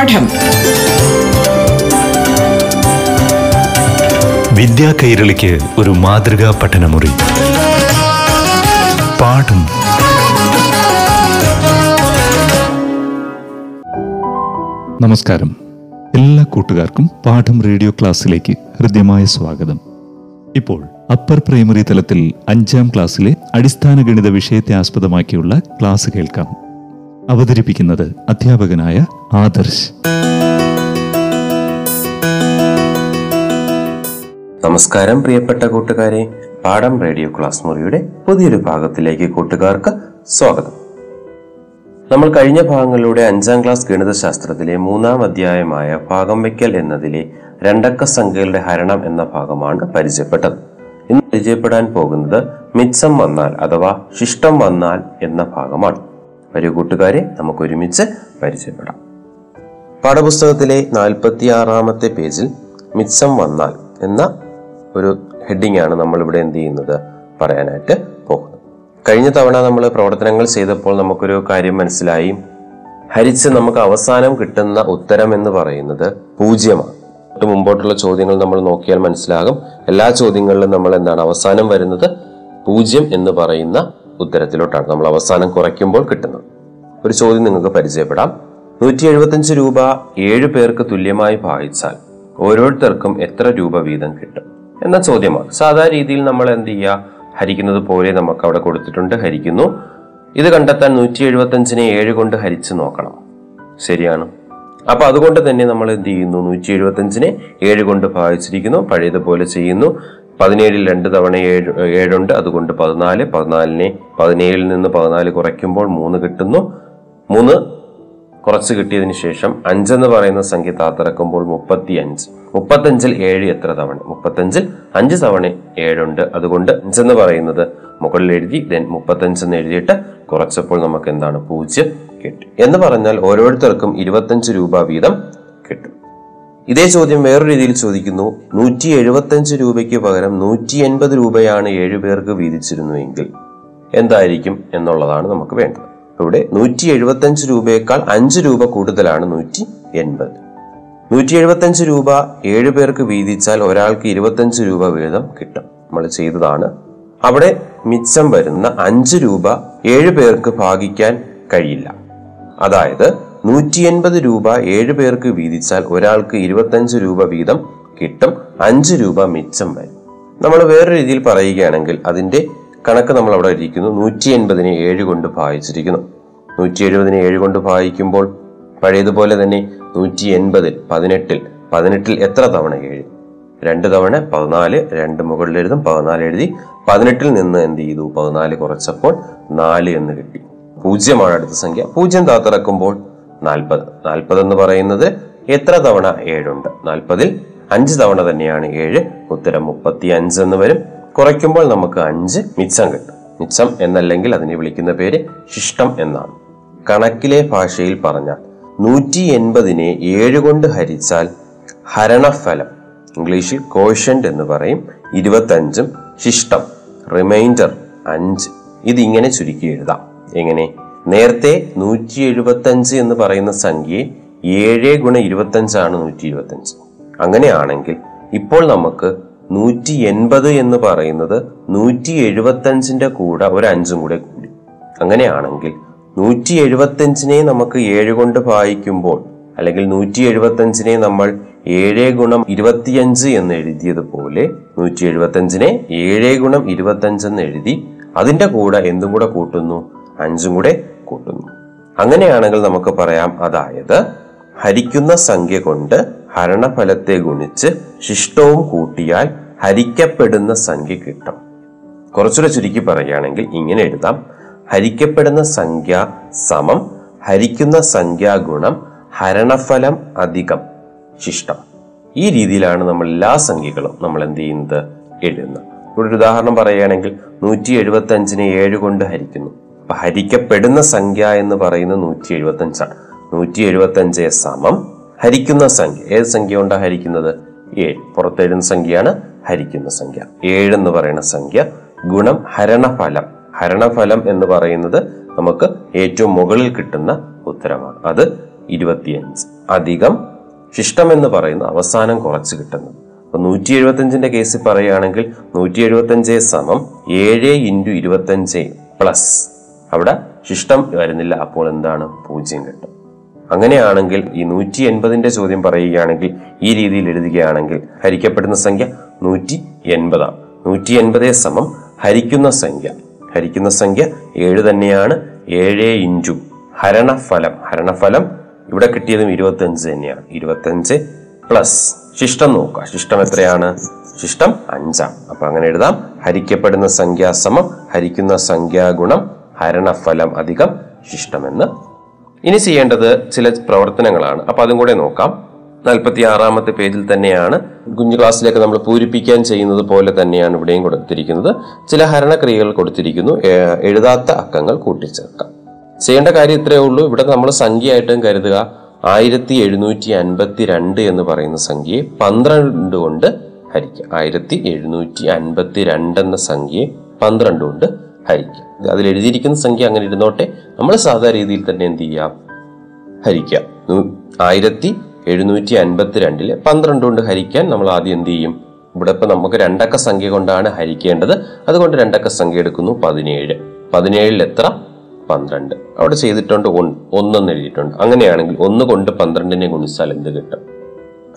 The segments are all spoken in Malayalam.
പാഠം. വിദ്യാ കൈരളിക്ക് ഒരു മാതൃകാ പഠനമുറി. പാഠം. നമസ്കാരം. എല്ലാ കൂട്ടുകാർക്കും പാഠം റേഡിയോ ക്ലാസ്സിലേക്ക് ഹൃദ്യമായ സ്വാഗതം. ഇപ്പോൾ അപ്പർ പ്രൈമറി തലത്തിൽ അഞ്ചാം ക്ലാസ്സിലെ അടിസ്ഥാന ഗണിത വിഷയത്തെ ആസ്പദമാക്കിയുള്ള ക്ലാസ് കേൾക്കാം. അവതരിപ്പിക്കുന്നത് അധ്യാപകനായ ആദർശ്. നമസ്കാരം പ്രിയപ്പെട്ട കൂട്ടുകാരെ. പാഠം റേഡിയോ ക്ലാസ് മുറിയുടെ പുതിയൊരു ഭാഗത്തിലേക്ക് കൂട്ടുകാർക്ക് സ്വാഗതം. നമ്മൾ കഴിഞ്ഞ ഭാഗങ്ങളിലൂടെ അഞ്ചാം ക്ലാസ് ഗണിതശാസ്ത്രത്തിലെ മൂന്നാം അധ്യായമായ ഭാഗം വയ്ക്കൽ എന്നതിലെ രണ്ടക്ക സംഖ്യകളുടെ ഹരണം എന്ന ഭാഗമാണ് പരിചയപ്പെട്ടത്. ഇന്ന് പരിചയപ്പെടാൻ പോകുന്നത് മിച്ചം വന്നാൽ അഥവാ ശിഷ്ടം വന്നാൽ എന്ന ഭാഗമാണ്. വരൂ കൂട്ടുകാരെ നമുക്ക് ഒരുമിച്ച് പരിചയപ്പെടാം. പാഠപുസ്തകത്തിലെ നാൽപ്പത്തി ആറാമത്തെ പേജിൽ മിച്ചം വന്നാൽ എന്ന ഒരു ഹെഡിങ് ആണ് നമ്മൾ ഇവിടെ എന്ത് ചെയ്യുന്നത് പറയാനായിട്ട് പോകുന്നത്. കഴിഞ്ഞ തവണ നമ്മൾ പ്രവർത്തനങ്ങൾ ചെയ്തപ്പോൾ നമുക്കൊരു കാര്യം മനസ്സിലായി. ഹരിച്ച് നമുക്ക് അവസാനം കിട്ടുന്ന ഉത്തരം എന്ന് പറയുന്നത് പൂജ്യമാണ്. മുമ്പോട്ടുള്ള ചോദ്യങ്ങൾ നമ്മൾ നോക്കിയാൽ മനസ്സിലാകും. എല്ലാ ചോദ്യങ്ങളിലും നമ്മൾ എന്താണ് അവസാനം വരുന്നത്? പൂജ്യം എന്ന് പറയുന്ന ഉത്തരത്തിലോട്ടാണ് നമ്മൾ അവസാനം കുറയ്ക്കുമ്പോൾ കിട്ടുന്നത്. ഒരു ചോദ്യം നിങ്ങൾക്ക് പരിചയപ്പെടാം. നൂറ്റി എഴുപത്തഞ്ച് രൂപ ഏഴ് പേർക്ക് തുല്യമായി ഭാഗിച്ചാൽ ഓരോരുത്തർക്കും എത്ര രൂപ വീതം കിട്ടും? എന്ന ചോദ്യമാണ്. സാധാരണ രീതിയിൽ നമ്മൾ എന്ത് ചെയ്യുക? ഹരിക്കുന്നത് പോലെ നമുക്ക് അവിടെ കൊടുത്തിട്ടുണ്ട് ഹരിക്കുന്നു. ഇത് കണ്ടെത്താൻ നൂറ്റി എഴുപത്തഞ്ചിനെ ഏഴ് കൊണ്ട് ഹരിച്ച് നോക്കണം. ശരിയാണ്. അപ്പൊ അതുകൊണ്ട് തന്നെ നമ്മൾ എന്ത് ചെയ്യുന്നു? നൂറ്റി എഴുപത്തഞ്ചിനെ ഏഴ് കൊണ്ട് ഭാഗിച്ചിരിക്കുന്നു പഴയതുപോലെ ചെയ്യുന്നു. പതിനേഴിൽ രണ്ട് തവണ ഏഴ് ഏഴുണ്ട്. അതുകൊണ്ട് പതിനാല്. പതിനാലിനെ പതിനേഴിൽ നിന്ന് പതിനാല് കുറയ്ക്കുമ്പോൾ മൂന്ന് കിട്ടുന്നു. മൂന്ന് കുറച്ച് കിട്ടിയതിന് ശേഷം അഞ്ചെന്ന് പറയുന്ന സംഖ്യ താത്തിറക്കുമ്പോൾ മുപ്പത്തി അഞ്ച് മുപ്പത്തഞ്ചിൽ ഏഴ് എത്ര തവണ? മുപ്പത്തഞ്ചിൽ അഞ്ച് തവണ ഏഴുണ്ട്. അതുകൊണ്ട് അഞ്ചെന്ന് പറയുന്നത് മുകളിൽ എഴുതി ദെൻ മുപ്പത്തഞ്ചെന്ന് എഴുതിയിട്ട് കുറച്ചപ്പോൾ നമുക്ക് എന്താണ്? പൂജ്യം കിട്ടി. എന്ന് പറഞ്ഞാൽ ഓരോരുത്തർക്കും ഇരുപത്തഞ്ച് രൂപ വീതം കിട്ടും. ഇതേ ചോദ്യം വേറൊരു രീതിയിൽ ചോദിക്കുന്നു. നൂറ്റി എഴുപത്തഞ്ച് രൂപയ്ക്ക് പകരം നൂറ്റി എൺപത് രൂപയാണ് ഏഴുപേർക്ക് വീതിച്ചിരുന്നുവെങ്കിൽ എന്തായിരിക്കും എന്നുള്ളതാണ് നമുക്ക് വേണ്ടത്. ഇവിടെ നൂറ്റി എഴുപത്തഞ്ച് രൂപയേക്കാൾ അഞ്ച് രൂപ കൂടുതലാണ് നൂറ്റി എൺപത് നൂറ്റി എഴുപത്തഞ്ച് രൂപ ഏഴുപേർക്ക് വീതിച്ചാൽ ഒരാൾക്ക് ഇരുപത്തഞ്ച് രൂപ വീതം കിട്ടും. നമ്മൾ ചെയ്തതാണ്. അവിടെ മിച്ചം വരുന്ന അഞ്ച് രൂപ ഏഴുപേർക്ക് ഭാഗിക്കാൻ കഴിയില്ല. അതായത് നൂറ്റി എൺപത് രൂപ ഏഴ് പേർക്ക് വീതിച്ചാൽ ഒരാൾക്ക് ഇരുപത്തഞ്ച് രൂപ വീതം കിട്ടും. അഞ്ച് രൂപ മിച്ചം വരും. നമ്മൾ വേറൊരു രീതിയിൽ പറയുകയാണെങ്കിൽ അതിന്റെ കണക്ക് നമ്മൾ അവിടെ ഇരിക്കുന്നു. നൂറ്റി എൺപതിനെ ഏഴ് കൊണ്ട് ഭാഗിച്ചിരിക്കുന്നു. നൂറ്റി എഴുപതിനെ ഏഴ് കൊണ്ട് ഭാഗിക്കുമ്പോൾ പഴയതുപോലെ തന്നെ നൂറ്റി എൺപതിൽ പതിനെട്ടിൽ പതിനെട്ടിൽ എത്ര തവണ ഏഴ് രണ്ട് തവണ പതിനാല് രണ്ട് മുകളിൽ എഴുതും പതിനാല് എഴുതി. പതിനെട്ടിൽ നിന്ന് എന്ത് ചെയ്തു? പതിനാല് കുറച്ചപ്പോൾ നാല് എന്ന് കിട്ടി. പൂജ്യമാണ് അടുത്ത സംഖ്യ. പൂജ്യം താത്തിറക്കുമ്പോൾ നാൽപ്പത് നാൽപ്പത് എന്ന് പറയുന്നത് എത്ര തവണ ഏഴുണ്ട്? നാൽപ്പതിൽ അഞ്ച് തവണ തന്നെയാണ് ഏഴ്. ഉത്തരം മുപ്പത്തി അഞ്ച് എന്ന് വരും. കുറയ്ക്കുമ്പോൾ നമുക്ക് അഞ്ച് മിച്ചം കിട്ടും. മിച്ചം എന്നല്ലെങ്കിൽ അതിനെ വിളിക്കുന്ന പേര് ശിഷ്ടം എന്നാണ്. കണക്കിലെ ഭാഷയിൽ പറഞ്ഞാൽ നൂറ്റി എൺപതിനെ ഏഴ് കൊണ്ട് ഹരിച്ചാൽ ഹരണഫലം ഇംഗ്ലീഷിൽ കോഷൻഡ് എന്ന് പറയും ഇരുപത്തഞ്ചും ശിഷ്ടം റിമൈൻഡർ അഞ്ച്. ഇതിങ്ങനെ ചുരുക്കി എഴുതാം. എങ്ങനെ? നേരത്തെ നൂറ്റി എഴുപത്തഞ്ച് എന്ന് പറയുന്ന സംഖ്യയെ ഏഴ് ഗുണ ഇരുപത്തഞ്ചാണ് നൂറ്റി ഇരുപത്തഞ്ച് അങ്ങനെയാണെങ്കിൽ ഇപ്പോൾ നമുക്ക് നൂറ്റി എൺപത് എന്ന് പറയുന്നത് നൂറ്റി എഴുപത്തഞ്ചിന്റെ കൂടെ ഒരു അഞ്ചും കൂടെ കൂടി. അങ്ങനെയാണെങ്കിൽ നൂറ്റി എഴുപത്തഞ്ചിനെ നമുക്ക് ഏഴ് കൊണ്ട് ഭാഗിക്കുമ്പോൾ അല്ലെങ്കിൽ നൂറ്റി എഴുപത്തഞ്ചിനെ നമ്മൾ ഏഴ് ഗുണം ഇരുപത്തിയഞ്ച് എന്ന് എഴുതിയതുപോലെ നൂറ്റി എഴുപത്തഞ്ചിനെ ഏഴ് ഗുണം ഇരുപത്തഞ്ച് എന്ന് എഴുതി അതിന്റെ കൂടെ എന്തും കൂടെ കൂട്ടുന്നു? അഞ്ചും കൂടെ കൂട്ടുന്നു. അങ്ങനെയാണെങ്കിൽ നമുക്ക് പറയാം അതായത് ഹരിക്കുന്ന സംഖ്യ കൊണ്ട് ഹരണഫലത്തെ ഗുണിച്ച് ശിഷ്ടവും കൂട്ടിയാൽ ഹരിക്കപ്പെടുന്ന സംഖ്യ കിട്ടും. കുറച്ചുകൂടെ ചുരുക്കി പറയുകയാണെങ്കിൽ ഇങ്ങനെ എഴുതാം. ഹരിക്കപ്പെടുന്ന സംഖ്യ സമം ഹരിക്കുന്ന സംഖ്യാ ഗുണം ഹരണഫലം അധികം ശിഷ്ടം. ഈ രീതിയിലാണ് നമ്മൾ എല്ലാ സംഖ്യകളും നമ്മൾ എന്ത് ചെയ്യുന്നത്? എഴുതുന്നത്. ഇവിടെ ഒരു ഉദാഹരണം പറയുകയാണെങ്കിൽ നൂറ്റി എഴുപത്തി അഞ്ചിനെ ഏഴ് കൊണ്ട് ഹരിക്കുന്നു. ഹരിക്കപ്പെടുന്ന സംഖ്യ എന്ന് പറയുന്നത് നൂറ്റി എഴുപത്തി അഞ്ചാണ് നൂറ്റി എഴുപത്തി അഞ്ച് സമം. ഹരിക്കുന്ന സംഖ്യ. ഏത് സംഖ്യ കൊണ്ടാണ് ഹരിക്കുന്നത്? ഏഴ് പുറത്തെഴുന്ന സംഖ്യയാണ് ഹരിക്കുന്ന സംഖ്യ. ഏഴ് എന്ന് പറയുന്ന സംഖ്യ ഗുണം ഹരണഫലം. ഹരണഫലം എന്ന് പറയുന്നത് നമുക്ക് ഏറ്റവും മുകളിൽ കിട്ടുന്ന ഉത്തരമാണ്. അത് ഇരുപത്തിയഞ്ച് അധികം ശിഷ്ടം എന്ന് പറയുന്ന അവസാനം കുറച്ച് കിട്ടുന്നത്. അപ്പൊ നൂറ്റി എഴുപത്തഞ്ചിന്റെ കേസിൽ പറയുകയാണെങ്കിൽ നൂറ്റി എഴുപത്തഞ്ച് സമം ഏഴ് ഇന്റു ഇരുപത്തഞ്ച് പ്ലസ്. അവിടെ ശിഷ്ടം വരുന്നില്ല. അപ്പോൾ എന്താണ്? പൂജ്യം കിട്ടും. അങ്ങനെയാണെങ്കിൽ ഈ നൂറ്റി എൺപതിന്റെ ചോദ്യം പറയുകയാണെങ്കിൽ ഈ രീതിയിൽ എഴുതുകയാണെങ്കിൽ ഹരിക്കപ്പെടുന്ന സംഖ്യ നൂറ്റി എൺപതാണ് നൂറ്റി എൺപത് സമം ഹരിക്കുന്ന സംഖ്യ. ഹരിക്കുന്ന സംഖ്യ ഏഴ് തന്നെയാണ്. ഏഴ് ഇഞ്ചു ഹരണഫലം. ഹരണഫലം ഇവിടെ കിട്ടിയതും ഇരുപത്തഞ്ച് തന്നെയാണ്. ഇരുപത്തഞ്ച് പ്ലസ് ശിഷ്ടം നോക്കുക. ശിഷ്ടം എത്രയാണ്? ശിഷ്ടം അഞ്ചാം അപ്പൊ അങ്ങനെ എഴുതാം. ഹരിക്കപ്പെടുന്ന സംഖ്യ സമം ഹരിക്കുന്ന സംഖ്യാ ഗുണം ഹരണഫലം അധികം ശിഷ്ടമെന്ന്. ഇനി ചെയ്യേണ്ടത് ചില പ്രവർത്തനങ്ങളാണ്. അപ്പൊ അതും കൂടെ നോക്കാം. നാൽപ്പത്തി ആറാമത്തെ പേജിൽ തന്നെയാണ് കുഞ്ഞു ക്ലാസ്സിലേക്ക് നമ്മൾ പൂരിപ്പിക്കാൻ ചെയ്യുന്നത് പോലെ തന്നെയാണ് ഇവിടെയും കൊടുത്തിരിക്കുന്നത്. ചില ഹരണക്രിയകൾ കൊടുത്തിരിക്കുന്നു. എഴുതാത്ത അക്കങ്ങൾ കൂട്ടിച്ചേർക്കാം. ചെയ്യേണ്ട കാര്യം ഇത്രയേ ഉള്ളൂ. ഇവിടെ നമ്മൾ സംഖ്യയായിട്ടും കരുതുക. ആയിരത്തി എഴുന്നൂറ്റി അൻപത്തി രണ്ട് എന്ന് പറയുന്ന സംഖ്യയെ പന്ത്രണ്ട് കൊണ്ട് ഹരിക്കുക. ആയിരത്തി എഴുന്നൂറ്റി അൻപത്തി രണ്ട് എന്ന സംഖ്യയെ പന്ത്രണ്ട് കൊണ്ട് ഹരിക്കുക. അതിൽ എഴുതിയിരിക്കുന്ന സംഖ്യ അങ്ങനെ ഇരുന്നോട്ടെ. നമ്മൾ സാധാരണ രീതിയിൽ തന്നെ എന്ത് ചെയ്യാം ഹരിക്കുക. ആയിരത്തി എഴുന്നൂറ്റി അൻപത്തി രണ്ടിൽ പന്ത്രണ്ട് കൊണ്ട് ഹരിക്കാൻ നമ്മൾ ആദ്യം എന്ത് ചെയ്യും? ഇവിടെ ഇപ്പം നമുക്ക് രണ്ടക്ക സംഖ്യ കൊണ്ടാണ് ഹരിക്കേണ്ടത്. അതുകൊണ്ട് രണ്ടക്ക സംഖ്യ എടുക്കുന്നു പതിനേഴ്. പതിനേഴിൽ എത്ര? പന്ത്രണ്ട്. അവിടെ ചെയ്തിട്ടുണ്ട് ഒന്ന് ഒന്നെന്ന് എഴുതിയിട്ടുണ്ട്. അങ്ങനെയാണെങ്കിൽ ഒന്ന് കൊണ്ട് പന്ത്രണ്ടിനെ ഗുണിച്ചാൽ എന്ത് കിട്ടും?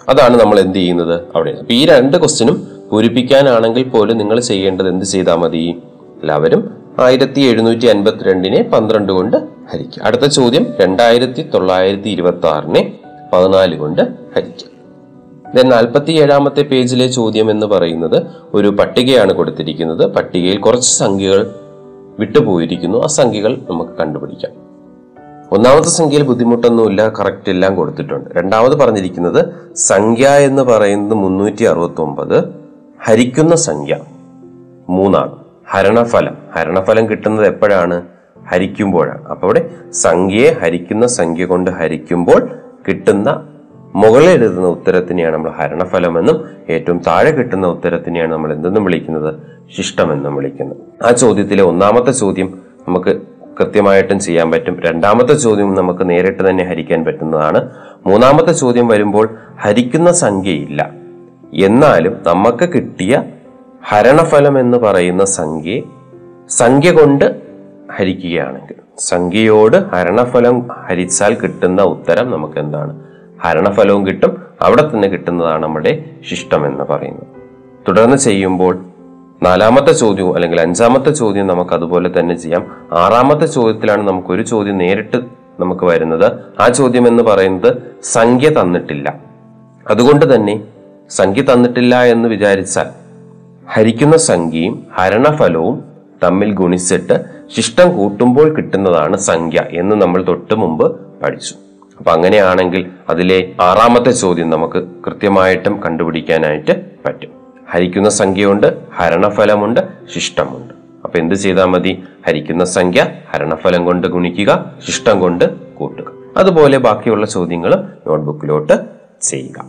അതാണ് നമ്മൾ എന്ത് ചെയ്യുന്നത്? അവിടെ. അപ്പൊ ഈ രണ്ട് ക്വസ്റ്റിനും പൂരിപ്പിക്കാനാണെങ്കിൽ പോലും നിങ്ങൾ ചെയ്യേണ്ടത് എന്ത് ചെയ്താൽ മതി? എല്ലാവരും ആയിരത്തി എഴുന്നൂറ്റി അൻപത്തിരണ്ടിനെ പന്ത്രണ്ട് കൊണ്ട് ഹരിക്കുക. അടുത്ത ചോദ്യം രണ്ടായിരത്തി തൊള്ളായിരത്തി ഇരുപത്തി ആറിനെ പതിനാല് കൊണ്ട് ഹരിക്കുക. ദെൻ നാൽപ്പത്തി ഏഴാമത്തെ പേജിലെ ചോദ്യം എന്ന് പറയുന്നത് ഒരു പട്ടികയാണ് കൊടുത്തിരിക്കുന്നത്. പട്ടികയിൽ കുറച്ച് സംഖ്യകൾ വിട്ടുപോയിരിക്കുന്നു. ആ സംഖ്യകൾ നമുക്ക് കണ്ടുപിടിക്കാം. ഒന്നാമത്തെ സംഖ്യയിൽ ബുദ്ധിമുട്ടൊന്നുമില്ല കറക്റ്റ് എല്ലാം കൊടുത്തിട്ടുണ്ട്. രണ്ടാമത് പറഞ്ഞിരിക്കുന്നത് സംഖ്യ എന്ന് പറയുന്നത് മുന്നൂറ്റി അറുപത്തി ഒമ്പത് ഹരിക്കുന്ന സംഖ്യ മൂന്നാണ്. ഹരണഫലം. ഹരണഫലം കിട്ടുന്നത് എപ്പോഴാണ്? ഹരിക്കുമ്പോഴാണ് അപ്പോൾ ഇവിടെ സംഖ്യയെ ഹരിക്കുന്ന സംഖ്യ കൊണ്ട് ഹരിക്കുമ്പോൾ കിട്ടുന്ന മുകളിൽ എഴുതുന്ന ഉത്തരത്തിനെയാണ് നമ്മൾ ഹരണഫലമെന്നും ഏറ്റവും താഴെ കിട്ടുന്ന ഉത്തരത്തിനെയാണ് നമ്മൾ എന്തെന്നും വിളിക്കുന്നത്? ശിഷ്ടമെന്നും വിളിക്കുന്നത്. ആ ചോദ്യത്തിലെ ഒന്നാമത്തെ ചോദ്യം നമുക്ക് കൃത്യമായിട്ടും ചെയ്യാൻ പറ്റും. രണ്ടാമത്തെ ചോദ്യം നമുക്ക് നേരിട്ട് തന്നെ ഹരിക്കാൻ പറ്റുന്നതാണ്. മൂന്നാമത്തെ ചോദ്യം വരുമ്പോൾ ഹരിക്കുന്ന സംഖ്യയില്ല. എന്നാലും നമുക്ക് കിട്ടിയ ഹരണഫലം എന്ന് പറയുന്ന സംഖ്യയെ സംഖ്യ കൊണ്ട് ഹരിക്കുകയാണെങ്കിൽ സംഖ്യയോട് ഹരണഫലം ഹരിച്ചാൽ കിട്ടുന്ന ഉത്തരം നമുക്ക് എന്താണ് ഹരണഫലവും കിട്ടും അവിടെ തന്നെ കിട്ടുന്നതാണ് നമ്മുടെ ശിഷ്ടം എന്ന് പറയുന്നത്. തുടർന്ന് ചെയ്യുമ്പോൾ നാലാമത്തെ ചോദ്യവും അല്ലെങ്കിൽ അഞ്ചാമത്തെ ചോദ്യം നമുക്ക് അതുപോലെ തന്നെ ചെയ്യാം. ആറാമത്തെ ചോദ്യത്തിലാണ് നമുക്ക് ഒരു ചോദ്യം നേരിട്ട് നമുക്ക് വരുന്നത്. ആ ചോദ്യം എന്ന് പറയുന്നത് സംഖ്യ തന്നിട്ടില്ല. അതുകൊണ്ട് തന്നെ സംഖ്യ തന്നിട്ടില്ല എന്ന് വിചാരിച്ചാൽ ഹരിക്കുന്ന സംഖ്യയും ഹരണഫലവും തമ്മിൽ ഗുണിച്ചിട്ട് ശിഷ്ടം കൂട്ടുമ്പോൾ കിട്ടുന്നതാണ് സംഖ്യ എന്ന് നമ്മൾ തൊട്ട് മുമ്പ് പഠിച്ചു. അപ്പൊ അങ്ങനെയാണെങ്കിൽ അതിലെ ആറാമത്തെ ചോദ്യം നമുക്ക് കൃത്യമായിട്ടും കണ്ടുപിടിക്കാനായിട്ട് പറ്റും. ഹരിക്കുന്ന സംഖ്യയുണ്ട് ഹരണഫലമുണ്ട് ശിഷ്ടമുണ്ട്. അപ്പൊ എന്ത് ചെയ്താൽ മതി? ഹരിക്കുന്ന സംഖ്യ ഹരണഫലം കൊണ്ട് ഗുണിക്കുക ശിഷ്ടം കൊണ്ട് കൂട്ടുക. അതുപോലെ ബാക്കിയുള്ള ചോദ്യങ്ങൾ നോട്ട്ബുക്കിലോട്ട് ചെയ്യുക.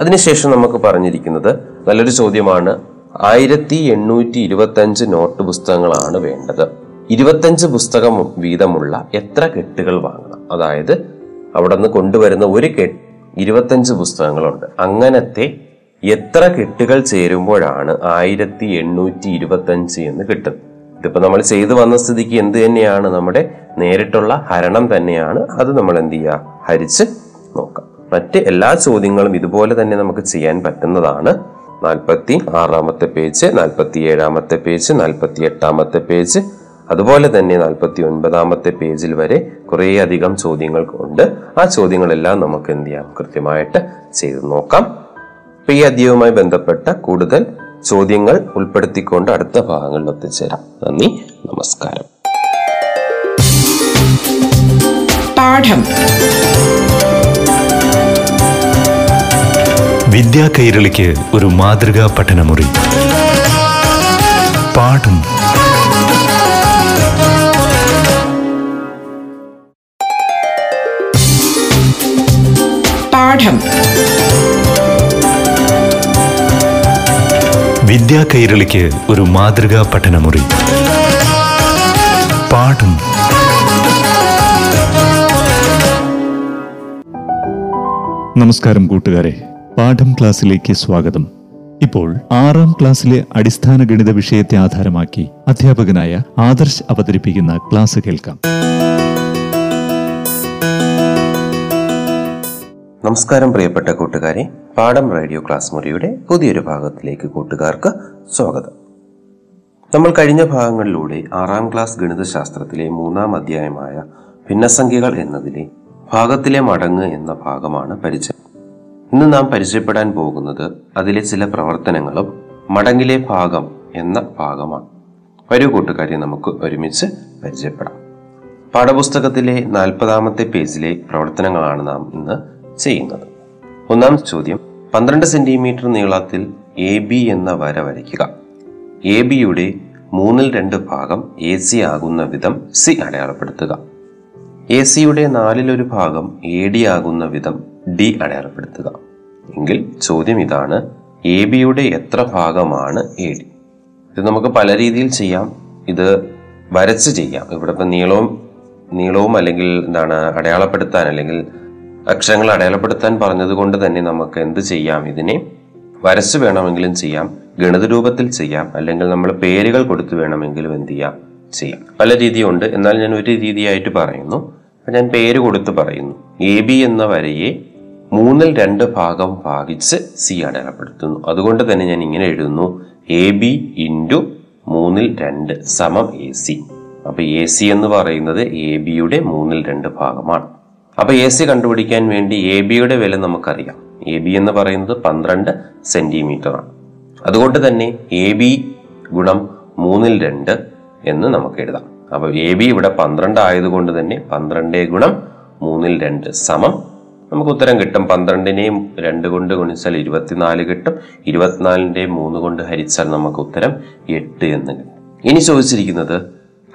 അതിനുശേഷം നമുക്ക് പറഞ്ഞിരിക്കുന്നത് നല്ലൊരു ചോദ്യമാണ് ആയിരത്തി എണ്ണൂറ്റി ഇരുപത്തഞ്ച് നോട്ട് പുസ്തകങ്ങളാണ് വേണ്ടത്. ഇരുപത്തഞ്ച് പുസ്തകം വീതമുള്ള എത്ര കെട്ടുകൾ വാങ്ങണം? അതായത് അവിടെ നിന്ന് കൊണ്ടുവരുന്ന ഒരു കെട്ട് ഇരുപത്തഞ്ച് പുസ്തകങ്ങളുണ്ട്. അങ്ങനത്തെ എത്ര കെട്ടുകൾ ചേരുമ്പോഴാണ് ആയിരത്തി എണ്ണൂറ്റി ഇരുപത്തഞ്ച് എന്ന് കിട്ടുന്നത്? ഇതിപ്പോ നമ്മൾ ചെയ്തു വന്ന സ്ഥിതിക്ക് എന്ത് തന്നെയാണ്? നമ്മുടെ നേരിട്ടുള്ള ഹരണം തന്നെയാണ്. അത് നമ്മൾ എന്ത് ചെയ്യുക? ഹരിച്ച് നോക്കാം. മറ്റ് എല്ലാ ചോദ്യങ്ങളും ഇതുപോലെ തന്നെ നമുക്ക് ചെയ്യാൻ പറ്റുന്നതാണ്. നാൽപ്പത്തി ആറാമത്തെ പേജ് നാൽപ്പത്തി ഏഴാമത്തെ പേജ് നാൽപ്പത്തി എട്ടാമത്തെ പേജ്. അതുപോലെ തന്നെ നാൽപ്പത്തി ഒൻപതാമത്തെ പേജിൽ വരെ കുറേ അധികം ചോദ്യങ്ങൾ ഉണ്ട് ആ ചോദ്യങ്ങളെല്ലാം നമുക്ക് എന്ത് ചെയ്യാം? കൃത്യമായിട്ട് ചെയ്തു നോക്കാം. അപ്പൊ ഈ അധ്യയവുമായി ബന്ധപ്പെട്ട കൂടുതൽ ചോദ്യങ്ങൾ ഉൾപ്പെടുത്തിക്കൊണ്ട് അടുത്ത ഭാഗങ്ങളിൽ എത്തിച്ചേരാം. നന്ദി നമസ്കാരം. പാഠം. വിദ്യാ കൈരളിക്ക് ഒരു മാതൃകാ പഠനമുറി. പാഠം. പാഠം. വിദ്യാ കൈരളിക്ക് ഒരു മാതൃകാ പഠനമുറി. പാഠം. നമസ്കാരം കൂട്ടുകാരെ. പാഠം ക്ലാസ്സിലേക്ക് സ്വാഗതം. ഇപ്പോൾ ആറാം ക്ലാസ്സിലെ അടിസ്ഥാന ഗണിത വിഷയത്തെ ആധാരമാക്കി അധ്യാപകനായ ആദർശ് അവതരിപ്പിക്കുന്ന ക്ലാസ് കേൾക്കാം. നമസ്കാരം പ്രിയപ്പെട്ട കൂട്ടുകാരെ പാഠം റേഡിയോ ക്ലാസ് മുറിയുടെ പുതിയൊരു ഭാഗത്തിലേക്ക് കൂട്ടുകാർക്ക് സ്വാഗതം. നമ്മൾ കഴിഞ്ഞ ഭാഗങ്ങളിലൂടെ ആറാം ക്ലാസ് ഗണിതശാസ്ത്രത്തിലെ മൂന്നാം അധ്യായമായ ഭിന്നസംഖ്യകൾ എന്നതിലെ ഭാഗത്തിലെ മടങ്ങ് എന്ന ഭാഗമാണ് പരിചയം. ഇന്ന് നാം പരിചയപ്പെടാൻ പോകുന്നത് അതിലെ ചില പ്രവർത്തനങ്ങളും മടങ്ങിലെ ഭാഗം എന്ന ഭാഗമാണ്. വരൂ കൂട്ടുകാരെ നമുക്ക് ഒരുമിച്ച് പരിചയപ്പെടാം. പാഠപുസ്തകത്തിലെ നാൽപ്പതാമത്തെ പേജിലെ പ്രവർത്തനങ്ങളാണ് നാം ഇന്ന് ചെയ്യുന്നത്. ഒന്നാം ചോദ്യം പന്ത്രണ്ട് സെന്റിമീറ്റർ നീളത്തിൽ എ ബി എന്ന വര വരയ്ക്കുക. എ ബിയുടെ മൂന്നിൽ രണ്ട് ഭാഗം എ സി ആകുന്ന വിധം സി അടയാളപ്പെടുത്തുക. എ സിയുടെ നാലിലൊരു ഭാഗം എ ഡി ആകുന്ന വിധം ഡി അടയാളപ്പെടുത്തുക. എങ്കിൽ ചോദ്യം ഇതാണ് എ ബിയുടെ എത്ര ഭാഗമാണ് എ ഡി ഇത് നമുക്ക് പല രീതിയിൽ ചെയ്യാം. ഇത് വരച്ച് ചെയ്യാം. ഇവിടെ ഇപ്പം നീളവും നീളവും അല്ലെങ്കിൽ എന്താണ് അടയാളപ്പെടുത്താൻ അല്ലെങ്കിൽ അക്ഷരങ്ങൾ അടയാളപ്പെടുത്താൻ പറഞ്ഞതുകൊണ്ട് തന്നെ നമുക്ക് എന്ത് ചെയ്യാം? ഇതിനെ വരച്ച് വേണമെങ്കിലും ചെയ്യാം ഗണിത രൂപത്തിൽ ചെയ്യാം അല്ലെങ്കിൽ നമ്മൾ പേരുകൾ കൊടുത്ത് വേണമെങ്കിലും എന്ത് ചെയ്യാം? ചെയ്യാം. പല രീതിയുണ്ട്. എന്നാൽ ഞാൻ ഒരു രീതിയായിട്ട് പറയുന്നു. അപ്പൊ ഞാൻ പേര് കൊടുത്ത് പറയുന്നു. എ ബി എന്ന വരയെ മൂന്നിൽ രണ്ട് ഭാഗം ഭാഗിച്ച് സി അടയാളപ്പെടുത്തുന്നു. അതുകൊണ്ട് തന്നെ ഞാൻ ഇങ്ങനെ എഴുതുന്നു. എ ബി ഇന്റു മൂന്നിൽ രണ്ട് സമം എ സി. അപ്പൊ എ സി എന്ന് പറയുന്നത് എ ബിയുടെ മൂന്നിൽ രണ്ട് ഭാഗമാണ്. അപ്പൊ എ സി കണ്ടുപിടിക്കാൻ വേണ്ടി എ ബിയുടെ വില നമുക്കറിയാം. എ ബി എന്ന് പറയുന്നത് പന്ത്രണ്ട് ആണ്. അതുകൊണ്ട് തന്നെ എ ബി ഗുണം മൂന്നിൽ രണ്ട് എന്ന് നമുക്ക് എഴുതാം. അപ്പൊ എ ബി ഇവിടെ പന്ത്രണ്ട് ആയതുകൊണ്ട് തന്നെ പന്ത്രണ്ട് ഗുണം മൂന്നിൽ രണ്ട് സമം. നമുക്ക് ഉത്തരം കിട്ടും. പന്ത്രണ്ടിനെയും രണ്ട് കൊണ്ട് ഗുണിച്ചാൽ ഇരുപത്തിനാല് കിട്ടും. ഇരുപത്തിനാലിന്റെയും മൂന്ന് കൊണ്ട് ഹരിച്ചാൽ നമുക്ക് ഉത്തരം എട്ട് എന്ന് കിട്ടും. ഇനി ചോദിച്ചിരിക്കുന്നത്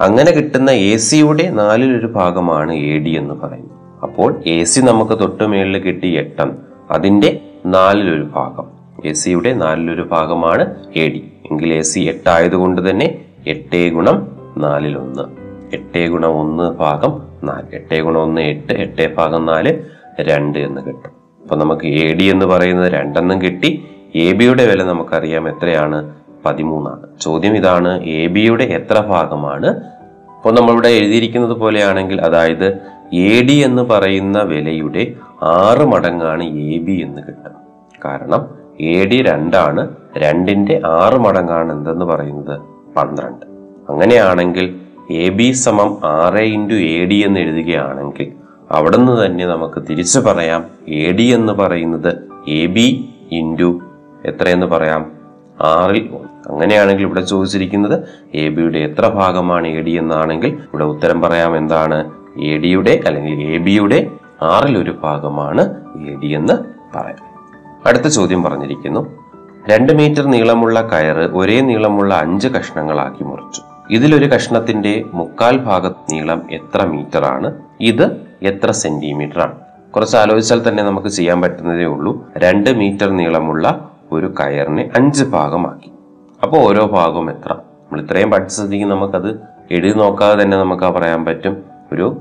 അങ്ങനെ കിട്ടുന്ന എ സിയുടെ നാലിലൊരു ഭാഗമാണ് എ ഡി എന്ന് പറയുന്നത്. അപ്പോൾ എ സി നമുക്ക് തൊട്ട് മേളിൽ കിട്ടി എട്ടം. അതിന്റെ നാലിലൊരു ഭാഗം. എ സിയുടെ നാലിലൊരു ഭാഗമാണ് എ ഡി. എങ്കിൽ എ സി എട്ടായതുകൊണ്ട് തന്നെ എട്ടേ ഗുണം നാലിലൊന്ന്. എട്ടേ ഗുണം ഒന്ന് ഭാഗം നാല്. എട്ടേ ഗുണം ഒന്ന് എട്ട് എട്ടേ ഭാഗം നാല് രണ്ട് എന്ന് കിട്ടും. അപ്പൊ നമുക്ക് എ ഡി എന്ന് പറയുന്നത് രണ്ടെന്നും കിട്ടി. എ ബിയുടെ വില നമുക്കറിയാം എത്രയാണ്? പതിമൂന്നാണ്. ചോദ്യം ഇതാണ് എ ബിയുടെ എത്ര ഭാഗമാണ്? അപ്പോൾ നമ്മളിവിടെ എഴുതിയിരിക്കുന്നത് പോലെയാണെങ്കിൽ അതായത് എ ഡി എന്ന് പറയുന്ന വിലയുടെ ആറ് മടങ്ങാണ് എ ബി എന്ന് കിട്ടും കാരണം എ ഡി രണ്ടാണ് രണ്ടിന്റെ ആറ് മടങ്ങാണ് എന്തെന്ന് പറയുന്നത്? പന്ത്രണ്ട്. അങ്ങനെയാണെങ്കിൽ എ ബി സമം ആറ് ഇന്റു എ ഡി എന്ന് എഴുതുകയാണെങ്കിൽ അവിടെ നിന്ന് തന്നെ നമുക്ക് തിരിച്ചു പറയാം എ ഡി എന്ന് പറയുന്നത് എ ബി ഇന്റു എത്രയെന്ന് പറയാം? ആറിൽ അങ്ങനെയാണെങ്കിൽ ഇവിടെ ചോദിച്ചിരിക്കുന്നത് എ ബിയുടെ എത്ര ഭാഗമാണ് എ ഡി എന്നാണെങ്കിൽ ഇവിടെ ഉത്തരം പറയാം എന്താണ്? എ ഡിയുടെ അല്ലെങ്കിൽ എ ബിയുടെ ആറിൽ ഒരു ഭാഗമാണ് എ ഡി എന്ന് പറയാം. അടുത്ത ചോദ്യം പറഞ്ഞിരിക്കുന്നു. രണ്ട് മീറ്റർ നീളമുള്ള കയറ് ഒരേ നീളമുള്ള അഞ്ച് കഷ്ണങ്ങളാക്കി മുറിച്ചു. ഇതിലൊരു കഷ്ണത്തിന്റെ മുക്കാൽ ഭാഗത്ത് നീളം എത്ര മീറ്റർ ആണ്? ഇത് എത്ര സെന്റിമീറ്റർ ആണ്? കുറച്ച് ആലോചിച്ചാൽ തന്നെ നമുക്ക് ചെയ്യാൻ പറ്റുന്നതേ ഉള്ളൂ. രണ്ട് മീറ്റർ നീളമുള്ള ഒരു കയറിനെ അഞ്ച് ഭാഗമാക്കി. അപ്പോൾ ഓരോ ഭാഗവും എത്ര? നമ്മൾ ഇത്രയും പഠിച്ച സ്ഥിതിക്ക് നമുക്കത് എഴുതി നോക്കാതെ തന്നെ നമുക്ക് പറയാൻ പറ്റും. ഒരു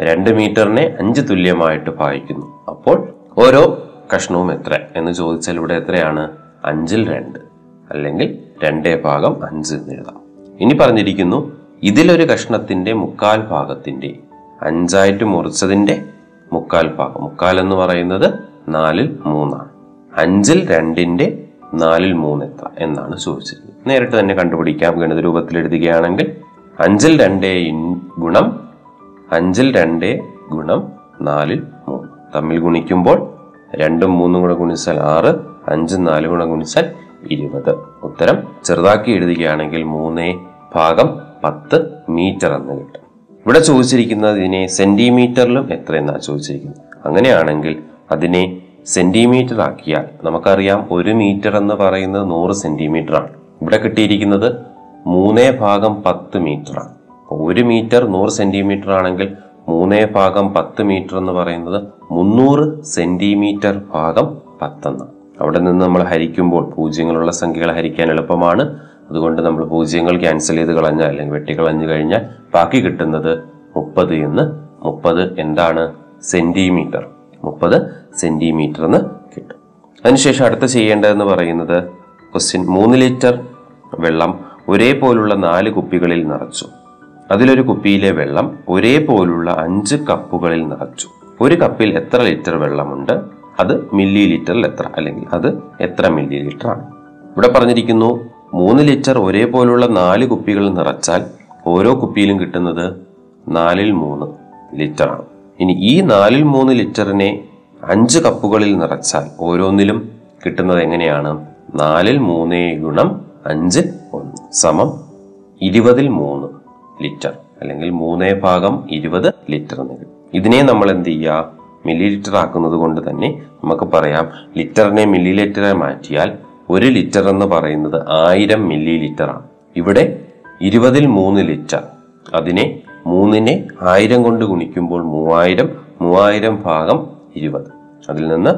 രണ്ട് മീറ്ററിനെ അഞ്ച് തുല്യമായിട്ട് ഭാഗിക്കുന്നു. അപ്പോൾ ഓരോ കഷ്ണവും എത്ര? എന്ന് ചോദിച്ചാൽ ഇവിടെ എത്രയാണ്? അഞ്ചിൽ രണ്ട്. അല്ലെങ്കിൽ രണ്ടേ ഭാഗം അഞ്ച് എന്ന് എഴുതാം. ഇനി പറഞ്ഞിരിക്കുന്നു ഇതിലൊരു കഷ്ണത്തിന്റെ മുക്കാൽ ഭാഗത്തിന്റെ അഞ്ചായിട്ട് മുറിച്ചതിന്റെ മുക്കാൽ ഭാഗം. മുക്കാൽ എന്ന് പറയുന്നത് നാലിൽ മൂന്നാണ്. അഞ്ചിൽ രണ്ടിന്റെ നാലിൽ മൂന്ന് എത്ര എന്നാണ് ചോദിച്ചിരിക്കുന്നത് നേരിട്ട് തന്നെ കണ്ടുപിടിക്കാം. ഗണിത രൂപത്തിൽ എഴുതുകയാണെങ്കിൽ അഞ്ചിൽ രണ്ടേ ഗുണം അഞ്ചിൽ രണ്ടേ ഗുണം നാലിൽ മൂന്ന്. തമ്മിൽ ഗുണിക്കുമ്പോൾ രണ്ടും മൂന്നും കൂടെ ഗുണിച്ചാൽ ആറ് അഞ്ചും നാല് കൂടെ ഗുണിച്ചാൽ ഇരുപത്. ഉത്തരം ചെറുതാക്കി എഴുതുകയാണെങ്കിൽ മൂന്നേ ഭാഗം പത്ത് മീറ്റർ എന്ന് കിട്ടും. ഇവിടെ ചോദിച്ചിരിക്കുന്നത് ഇതിനെ സെന്റിമീറ്ററിലും എത്രയെന്നാണ് ചോദിച്ചിരിക്കുന്നത്? അങ്ങനെയാണെങ്കിൽ അതിനെ സെന്റിമീറ്റർ ആക്കിയാൽ നമുക്കറിയാം ഒരു മീറ്റർ എന്ന് പറയുന്നത് നൂറ് സെന്റിമീറ്റർ ആണ്. ഇവിടെ കിട്ടിയിരിക്കുന്നത് മൂന്നേ ഭാഗം പത്ത് മീറ്റർ ആണ്. ഒരു മീറ്റർ നൂറ് സെന്റിമീറ്റർ ആണെങ്കിൽ മൂന്നേ ഭാഗം പത്ത് മീറ്റർ എന്ന് പറയുന്നത് മുന്നൂറ് സെന്റിമീറ്റർ ഭാഗം പത്തെന്ന് അവിടെ നിന്ന് നമ്മൾ ഹരിക്കുമ്പോൾ പൂജ്യങ്ങളുള്ള സംഖ്യകൾ ഹരിക്കാൻ എളുപ്പമാണ്. അതുകൊണ്ട് നമ്മൾ പൂജ്യങ്ങൾ ക്യാൻസൽ ചെയ്ത് കളഞ്ഞാൽ അല്ലെങ്കിൽ വെട്ടിക്കളഞ്ഞു കഴിഞ്ഞാൽ ബാക്കി കിട്ടുന്നത് മുപ്പത് എന്ന്. മുപ്പത് എന്താണ്? സെന്റിമീറ്റർ മുപ്പത് സെന്റിമീറ്റർ എന്ന് കിട്ടും. അതിനുശേഷം അടുത്ത ചെയ്യേണ്ടതെന്ന് പറയുന്നത് ക്വസ്റ്റ്യൻ മൂന്ന് ലിറ്റർ വെള്ളം ഒരേപോലുള്ള നാല് കുപ്പികളിൽ നിറച്ചു. അതിലൊരു കുപ്പിയിലെ വെള്ളം ഒരേപോലുള്ള അഞ്ച് കപ്പുകളിൽ നിറച്ചു. ഒരു കപ്പിൽ എത്ര ലിറ്റർ വെള്ളമുണ്ട്? അത് മില്ലി ലിറ്ററിൽ എത്ര? അല്ലെങ്കിൽ അത് എത്ര മില്ലി ലിറ്റർ ആണ്? ഇവിടെ പറഞ്ഞിരിക്കുന്നു മൂന്ന് ലിറ്റർ ഒരേപോലുള്ള നാല് കുപ്പികൾ നിറച്ചാൽ ഓരോ കുപ്പിയിലും കിട്ടുന്നത് നാലിൽ മൂന്ന് ലിറ്റർ ആണ്. ഇനി ഈ നാലിൽ മൂന്ന് ലിറ്ററിനെ അഞ്ച് കപ്പുകളിൽ നിറച്ചാൽ ഓരോന്നിലും കിട്ടുന്നത് എങ്ങനെയാണ്? നാലിൽ മൂന്നേ ഗുണം അഞ്ച് ഒന്ന് സമം ഇരുപതിൽ മൂന്ന് ലിറ്റർ അല്ലെങ്കിൽ മൂന്നേ ഭാഗം ഇരുപത് ലിറ്റർ എന്ന് ഇതിനെ നമ്മൾ എന്ത് ചെയ്യുക? മില്ലി ലിറ്റർ ആക്കുന്നത് കൊണ്ട് തന്നെ നമുക്ക് പറയാം ലിറ്ററിനെ മില്ലി ലിറ്ററായി മാറ്റിയാൽ ഒരു ലിറ്റർ എന്ന് പറയുന്നത് ആയിരം മില്ലി ലിറ്ററാണ് ഇവിടെ ഇരുപതിൽ മൂന്ന് ലിറ്റർ. അതിനെ മൂന്നിനെ ആയിരം കൊണ്ട് ഗുണിക്കുമ്പോൾ മൂവായിരം മൂവായിരം ഭാഗം ഇരുപത്. അതിൽ നിന്ന്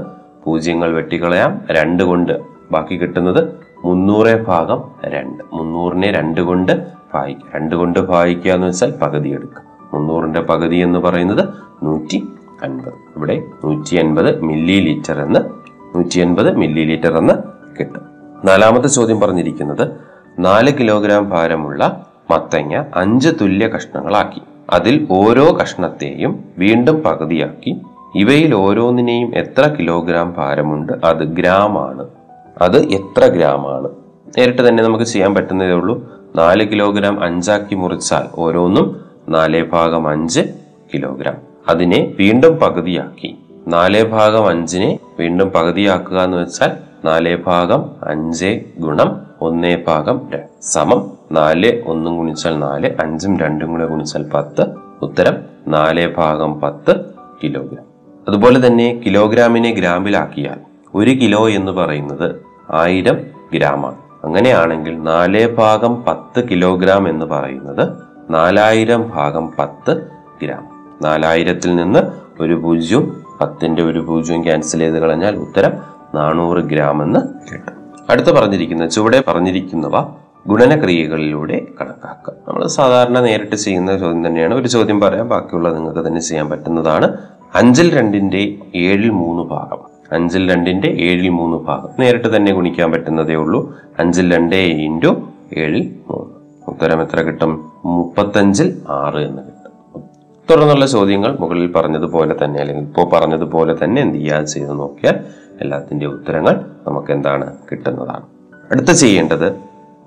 പൂജ്യങ്ങൾ വെട്ടിക്കളയാം രണ്ട് കൊണ്ട് ബാക്കി കിട്ടുന്നത് മുന്നൂറ് ഭാഗം രണ്ട്. മുന്നൂറിനെ രണ്ട് കൊണ്ട് ഭാഗിക്കുക രണ്ട് കൊണ്ട് ഭാഗിക്കുക എന്ന് വെച്ചാൽ പകുതി എടുക്കുക മുന്നൂറിന്റെ പകുതി എന്ന് പറയുന്നത് നൂറ്റി അൻപത്. ഇവിടെ നൂറ്റി അൻപത് മില്ലി ലിറ്റർ എന്ന് നൂറ്റി അൻപത് മില്ലി ലിറ്റർ എന്ന് കിട്ടും. നാലാമത്തെ ചോദ്യം പറഞ്ഞിരിക്കുന്നത് നാല് കിലോഗ്രാം ഭാരമുള്ള മത്തങ്ങ അഞ്ച് തുല്യ കഷ്ണങ്ങളാക്കി. അതിൽ ഓരോ കഷ്ണത്തെയും വീണ്ടും പകുതിയാക്കി. ഇവയിൽ ഓരോന്നിനെയും എത്ര കിലോഗ്രാം ഭാരമുണ്ട്? അത് ഗ്രാമാണ് അത് എത്ര ഗ്രാമാണ് നേരിട്ട് തന്നെ നമുക്ക് ചെയ്യാൻ പറ്റുന്നതേ ഉള്ളൂ. നാല് കിലോഗ്രാം അഞ്ചാക്കി മുറിച്ചാൽ ഓരോന്നും നാല് ഭാഗം അഞ്ച് കിലോഗ്രാം അതിനെ വീണ്ടും പകുതിയാക്കി. നാല് ഭാഗം അഞ്ചിനെ വീണ്ടും പകുതിയാക്കുക എന്ന് വെച്ചാൽ നാല് ഭാഗം അഞ്ച് ഗുണം ഒന്നേ ഭാഗം സമം നാല് ഒന്നും ഗുണിച്ചാൽ നാല് അഞ്ചും രണ്ടും കൂടെ ഗുണിച്ചാൽ പത്ത്. ഉത്തരം നാല് ഭാഗം പത്ത് കിലോഗ്രാം. അതുപോലെ തന്നെ കിലോഗ്രാമിനെ ഗ്രാമിലാക്കിയാൽ ഒരു കിലോ എന്ന് പറയുന്നത് ആയിരം ഗ്രാമാണ്. അങ്ങനെയാണെങ്കിൽ നാല് ഭാഗം പത്ത് കിലോഗ്രാം എന്ന് പറയുന്നത് നാലായിരം ഭാഗം പത്ത് ഗ്രാം. നാലായിരത്തിൽ നിന്ന് ഒരു പൂജ്യവും പത്തിന്റെ ഒരു പൂജ്യവും ക്യാൻസൽ ചെയ്ത് കളഞ്ഞാൽ ഉത്തരം നാനൂറ് ഗ്രാം എന്ന് കിട്ടും. അടുത്ത പറഞ്ഞിരിക്കുന്ന ചുവടെ പറഞ്ഞിരിക്കുന്നവ ഗുണനക്രിയകളിലൂടെ കണക്കാക്കുക. നമ്മൾ സാധാരണ നേരിട്ട് ചെയ്യുന്ന ചോദ്യം തന്നെയാണ്. ഒരു ചോദ്യം പറയാം ബാക്കിയുള്ളത് നിങ്ങൾക്ക് തന്നെ ചെയ്യാൻ പറ്റുന്നതാണ്. അഞ്ചിൽ രണ്ടിന്റെ ഏഴിൽ മൂന്ന് ഭാഗം. അഞ്ചിൽ രണ്ടിന്റെ ഏഴിൽ മൂന്ന് ഭാഗം. നേരിട്ട് തന്നെ ഗുണിക്കാൻ പറ്റുന്നതേ ഉള്ളൂ. അഞ്ചിൽ രണ്ട് ഇന്റു ഏഴിൽ മൂന്ന്. ഉത്തരം എത്ര കിട്ടും? മുപ്പത്തഞ്ചിൽ ആറ് എന്ന് കിട്ടും. തുടർന്നുള്ള ചോദ്യങ്ങൾ മുകളിൽ പറഞ്ഞതുപോലെ തന്നെ അല്ലെങ്കിൽ ഇപ്പോൾ പറഞ്ഞതുപോലെ തന്നെ എന്ത് ചെയ്യാൻ ചെയ്ത് നോക്കിയാൽ എല്ലാത്തിന്റെ ഉത്തരങ്ങൾ നമുക്ക് എന്താണ് കിട്ടുന്നതാണ്. അടുത്ത ചെയ്യേണ്ടത്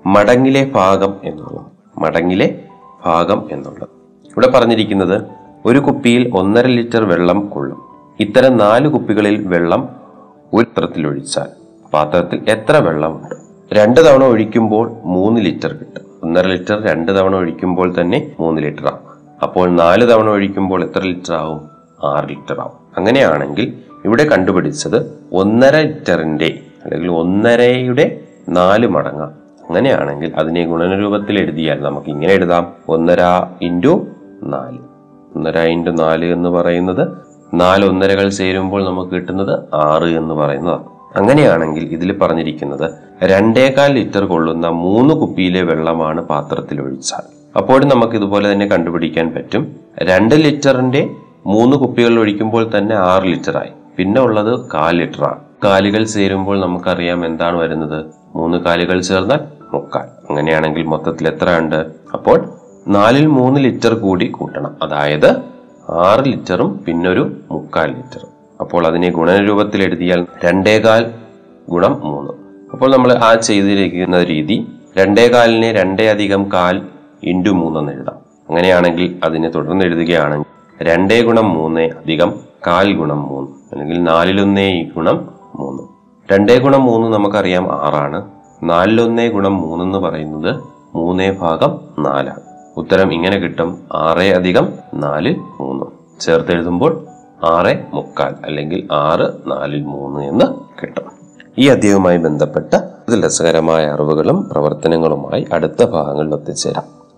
മടങ്ങിലെ ഭാഗം എന്നുള്ളത് മടങ്ങിലെ ഭാഗം എന്നുള്ളത്. ഇവിടെ പറഞ്ഞിരിക്കുന്നത് ഒരു കുപ്പിയിൽ ഒന്നര ലിറ്റർ വെള്ളം കൊള്ളും. ഇത്തരം നാല് കുപ്പികളിൽ വെള്ളം ഒരു പാത്രത്തിൽ ഒഴിച്ചാൽ പാത്രത്തിൽ എത്ര വെള്ളമുണ്ട് രണ്ട് തവണ ഒഴിക്കുമ്പോൾ മൂന്ന് ലിറ്റർ കിട്ടും. ഒന്നര ലിറ്റർ രണ്ട് തവണ ഒഴിക്കുമ്പോൾ തന്നെ മൂന്ന് ലിറ്റർ ആവും അപ്പോൾ നാല് തവണ ഒഴിക്കുമ്പോൾ എത്ര ലിറ്റർ ആവും? ആറ് ലിറ്റർ ആവും. അങ്ങനെയാണെങ്കിൽ ഇവിടെ കണ്ടുപിടിച്ചത് ഒന്നര ലിറ്ററിന്റെ അല്ലെങ്കിൽ ഒന്നരയുടെ നാല് മടങ്ങ. അങ്ങനെയാണെങ്കിൽ അതിനെ ഗുണനരൂപത്തിൽ എഴുതിയാൽ നമുക്ക് ഇങ്ങനെ എഴുതാം. ഒന്നര ഇന്റു നാല്. ഒന്നര ഇന്റു നാല് എന്ന് പറയുന്നത് നാല് ഒന്നരകൾ ചേരുമ്പോൾ നമുക്ക് കിട്ടുന്നത് ആറ് എന്ന് പറയുന്നതാണ്. അങ്ങനെയാണെങ്കിൽ ഇതിൽ പറഞ്ഞിരിക്കുന്നത് രണ്ടേകാൽ ലിറ്റർ കൊള്ളുന്ന മൂന്ന് കുപ്പിയിലെ വെള്ളമാണ് പാത്രത്തിൽ ഒഴിച്ചാൽ. അപ്പോഴും നമുക്ക് ഇതുപോലെ തന്നെ കണ്ടുപിടിക്കാൻ പറ്റും. രണ്ട് ലിറ്ററിന്റെ മൂന്ന് കുപ്പികൾ ഒഴിക്കുമ്പോൾ തന്നെ ആറ് ലിറ്ററായി. പിന്നെ ഉള്ളത് കാൽ ലിറ്ററാണ്. കാലുകൾ ചേരുമ്പോൾ നമുക്കറിയാം എന്താണ് വരുന്നത്. മൂന്ന് കാലുകൾ ചേർന്നാൽ മുക്കാൽ. അങ്ങനെയാണെങ്കിൽ മൊത്തത്തിൽ എത്ര ഉണ്ട് അപ്പോൾ നാലിൽ മൂന്ന് ലിറ്റർ കൂടി കൂട്ടണം. അതായത് ആറ് ലിറ്ററും പിന്നൊരു മുക്കാൽ ലിറ്റർ അപ്പോൾ അതിനെ ഗുണനരൂപത്തിൽ എഴുതിയാൽ രണ്ടേകാൽ ഗുണം മൂന്ന്. അപ്പോൾ നമ്മൾ ആ ചെയ്തിരിക്കുന്ന രീതി രണ്ടേകാലിനെ രണ്ടേ അധികം കാൽ ഇന്റു മൂന്നെന്ന് എഴുതാം. അങ്ങനെയാണെങ്കിൽ അതിനെ തുടർന്ന് എഴുതുകയാണെങ്കിൽ രണ്ടേ ഗുണം മൂന്ന് അധികം കാൽ ഗുണം മൂന്ന് അല്ലെങ്കിൽ നാലിലൊന്നേ ഗുണം മൂന്ന്. രണ്ടേ ഗുണം മൂന്ന് നമുക്കറിയാം ആറാണ്. നാലിലൊന്നേ ഗുണം മൂന്നെന്ന് പറയുന്നത് മൂന്നേ ഭാഗം നാലാണ്. ഉത്തരം ഇങ്ങനെ കിട്ടും. ആറ് അധികം നാല് മൂന്ന്. ചേർത്ത് എഴുതുമ്പോൾ ആറ് മുക്കാൽ അല്ലെങ്കിൽ ആറ് നാലിൽ മൂന്ന് എന്ന് കിട്ടും. ഈ അധ്യയവുമായി ബന്ധപ്പെട്ട രസകരമായ അറിവുകളും പ്രവർത്തനങ്ങളുമായി അടുത്ത ഭാഗങ്ങളിൽ എത്തിച്ചേരാം.